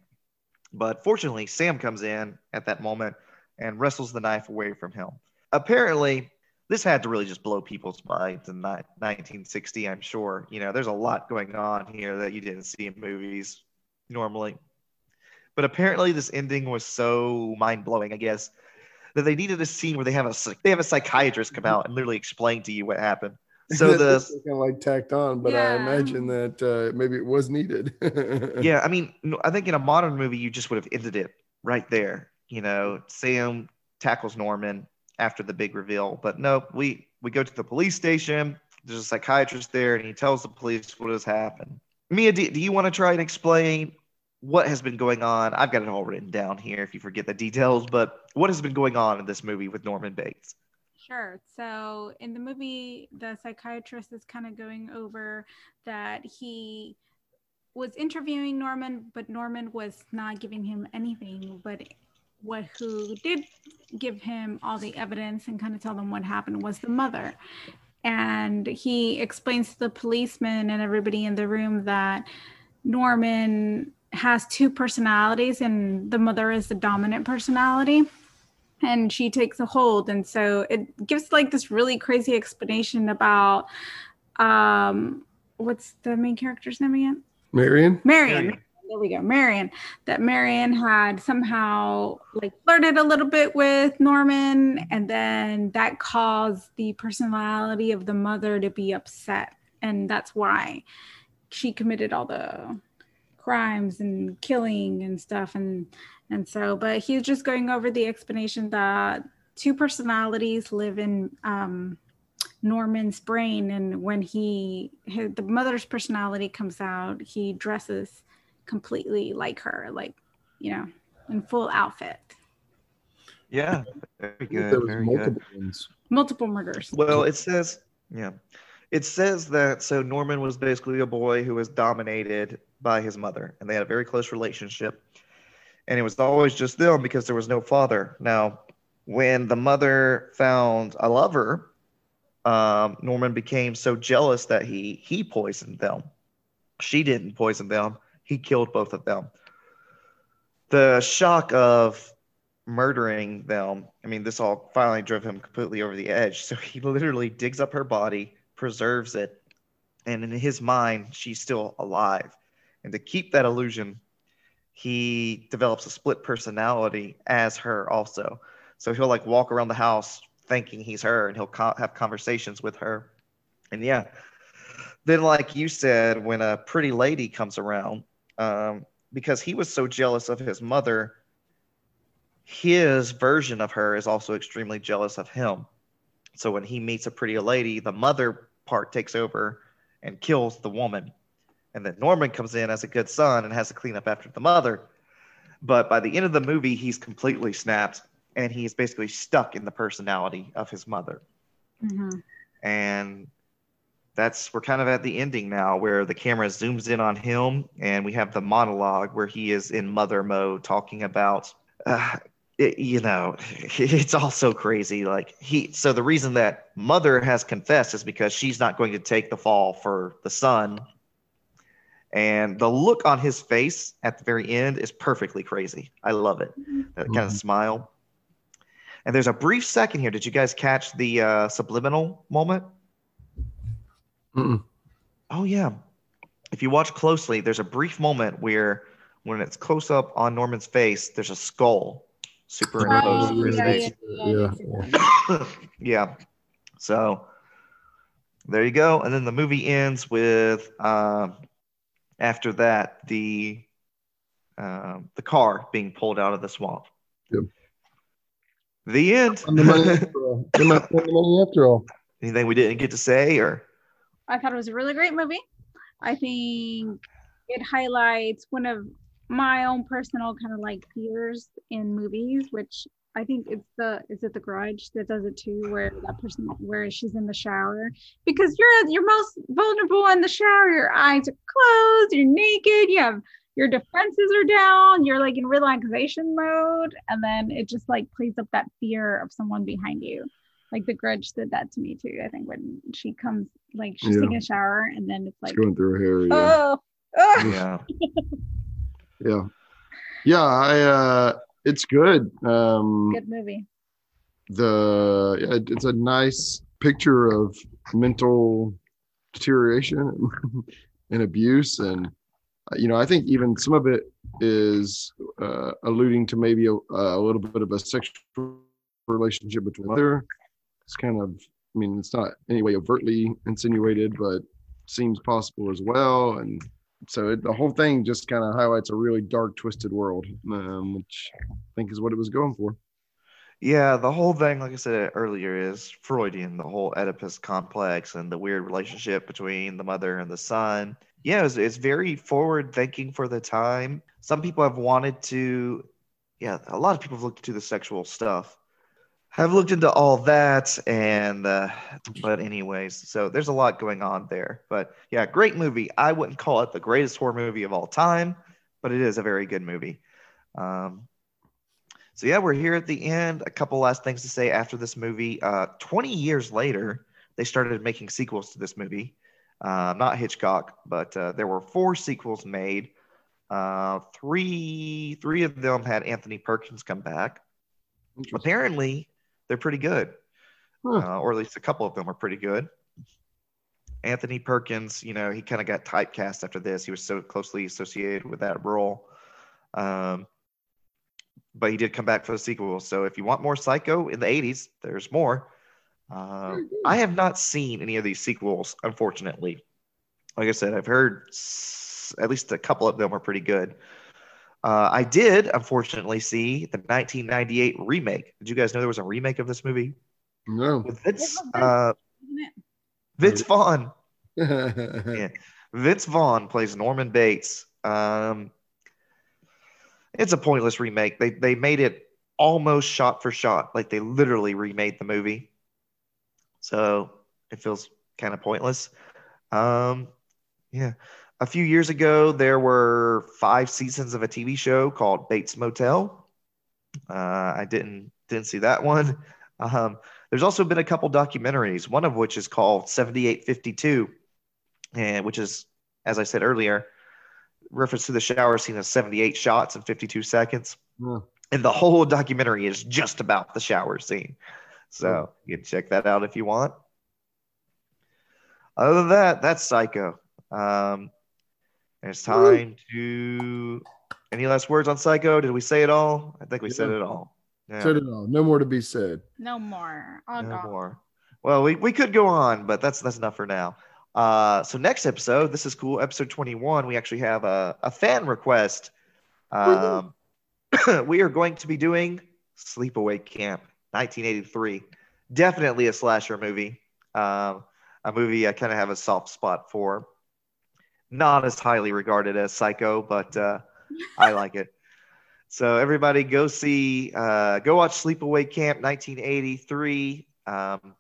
but fortunately sam comes in at that moment and wrestles the knife away from him apparently this had to really just blow people's minds in 1960 i'm sure. You know there's a lot going on here that you didn't see in movies normally. But apparently this ending was so mind-blowing i guess that they needed a scene where they have a they have a psychiatrist come out and literally explain to you what happened. [laughs] So the kind of like tacked on, but I imagine that uh, maybe it was needed. [laughs] yeah i mean i think in a modern movie you just would have ended it right there. You know sam tackles norman after the big reveal but no we we go to the police station there's a psychiatrist there and he tells the police what has happened mia do, do you want to try and explain what has been going on i've got it all written down here if you forget the details but what has been going on in this movie with norman bates Sure. So in the movie, the psychiatrist is kind of going over that he was interviewing Norman, but Norman was not giving him anything. But what who did give him all the evidence and kind of tell them what happened was the mother. And he explains to the policeman and everybody in the room that Norman has two personalities, and the mother is the dominant personality and she takes a hold and so it gives like this really crazy explanation about um what's the main character's name again Marion? marion Marion. There we go marion that marion had somehow like flirted a little bit with norman and then that caused the personality of the mother to be upset and that's why she committed all the crimes and killing and stuff and and so but he's just going over the explanation that two personalities live in um norman's brain and when he his, the mother's personality comes out he dresses completely like her like you know in full outfit yeah very good there was very multiple good ones. multiple murders Well, it says, yeah, it says that so Norman was basically a boy who was dominated by his mother, and they had a very close relationship. And it was always just them because there was no father. Now, when the mother found a lover, um, Norman became so jealous that he he poisoned them. She didn't poison them. He killed both of them. The shock of murdering them. I mean, this all finally drove him completely over the edge. So he literally digs up her body, preserves it, and in his mind, she's still alive. And to keep that illusion, he develops a split personality as her also. So he'll like walk around the house thinking he's her, and he'll co- have conversations with her. And yeah, then like you said, when a pretty lady comes around, um, because he was so jealous of his mother his version of her is also extremely jealous of him. So when he meets a pretty lady, the mother part takes over and kills the woman. And then Norman comes in as a good son and has to clean up after the mother. But by the end of the movie, he's completely snapped and he's basically stuck in the personality of his mother. Mhm. And that's we're kind of at the ending now where the camera zooms in on him and we have the monologue where he is in mother mode talking about uh, it, you know [laughs] it's all so crazy. Like he so the reason that mother has confessed is because she's not going to take the fall for the son. And the look on his face at the very end is perfectly crazy. I love it. That kind of smile. And there's a brief second here. Did you guys catch the uh, subliminal moment Mm-mm. Oh yeah. If you watch closely, there's a brief moment where when it's close up on Norman's face, there's a skull superimposed Oh, over his yeah, face. Yeah, yeah. [coughs] yeah. So there you go. And then the movie ends with um, after that the um, the car being pulled out of the swamp. Yep. The end. On the money after all. They might [laughs] spend the money after all. Anything we didn't get to say or I thought it was a really great movie. I think it highlights one of my own personal kind of like fears in movies, which I think it's the is it the grudge that does it too, where that person where she's in the shower because you're you're most vulnerable in the shower. Your eyes are closed, you're naked, you have your defenses are down, you're like in relaxation mode, and then it just like plays up that fear of someone behind you. Like the grudge did that to me too. I think when she comes, like she's Yeah. taking a shower, and then it's It's like, going through her hair. Yeah. oh, oh. yeah. [laughs] yeah. Yeah. I, uh, it's good. Um, good movie. the yeah, it- it's a nice picture of mental deterioration [laughs] and abuse and uh, you know i think even some of it is uh, alluding to maybe a, a little bit of a sexual relationship between mother it's kind of i mean it's not anyway overtly insinuated but seems possible as well and so it, the whole thing just kind of highlights a really dark twisted world um, which i think is what it was going for Yeah, the whole thing, like I said earlier, is Freudian, the whole Oedipus complex and the weird relationship between the mother and the son. Yeah, it's, it's very forward thinking for the time. Some people have wanted to, yeah, a lot of people have looked to the sexual stuff. Have looked into all that, and, uh, but, anyways, so there's a lot going on there. But yeah, great movie. I wouldn't call it the greatest horror movie of all time, but it is a very good movie. Um, so yeah, we're here at the end. A couple last things to say after this movie. Uh, 20 years later, they started making sequels to this movie. Uh, not Hitchcock, but uh, there were four sequels made. Uh, three three of them had Anthony Perkins come back. Apparently, they're pretty good, Huh. uh, or at least a couple of them are pretty good. Anthony Perkins, you know, he kind of got typecast after this. He was so closely associated with that role. Um, but he did come back for the sequel. So if you want more Psycho in the 80s, there's more. Uh, I have not seen any of these sequels, unfortunately. Like I said, I've heard s- at least a couple of them are pretty good. Uh, I did, unfortunately, see the 1998 remake. Did you guys know there was a remake of this movie no with Vince, What was that? uh, Vince Vaughn? [laughs] yeah. Vince Vaughn plays Norman Bates. Um, it's a pointless remake. They they made it almost shot for shot, like they literally remade the movie. So it feels kind of pointless. Um, yeah. A few years ago, there were five seasons of a TV show called Bates Motel. Uh, I didn't didn't see that one. [laughs] Um, there's also been a couple documentaries, one of which is called 7852, and which is, as I said earlier, reference to the shower scene of 78 shots in 52 seconds. Yeah. And the whole documentary is just about the shower scene. So you can check that out if you want. Other than that, that's Psycho. Um, and it's time to. Any last words on Psycho? Did we say it all? I think we said it all. Yeah. Said it all. No more to be said. No more. Oh, No God. more. Well, we, we could go on, but that's that's enough for now. Uh, so next episode, this is cool. Episode 21, we actually have a, a fan request. Um, [clears throat] we are going to be doing Sleepaway Camp 1983. Definitely a slasher movie. Um, a movie I kind of have a soft spot for. Not as highly regarded as Psycho, but uh, I like it. [laughs] So everybody go see, uh, go watch Sleepaway Camp 1983. Um,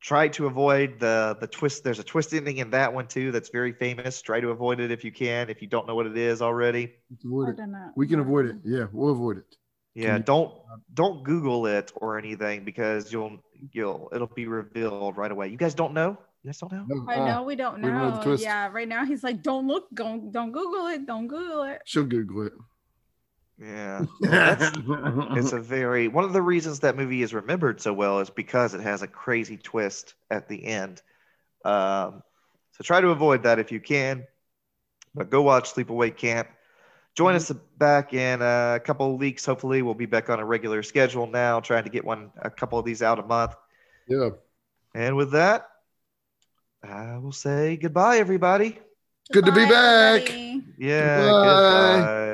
try to avoid the the twist. There's a twist ending in that one too. That's very famous. Try to avoid it if you can. If you don't know what it is already, avoid it. We can avoid it. Yeah, we'll avoid it. yeah. you- Don't don't Google it or anything because you'll you'll it'll be revealed right away. You guys don't know. You guys don't know. No, I uh, know we don't know the know. Yeah, right now he's like, don't look, don't don't Google it, don't Google it. she'll Google it. Yeah. [laughs] That's- [laughs] it's a very one of the reasons that movie is remembered so well is because it has a crazy twist at the end. Um, so try to avoid that if you can. But go watch Sleepaway Camp. Join us back in a couple of weeks. Hopefully, we'll be back on a regular schedule now, trying to get one a couple of these out a month. yeah. And with that, I will say goodbye, everybody. Good to be back. everybody. Yeah, Goodbye. goodbye.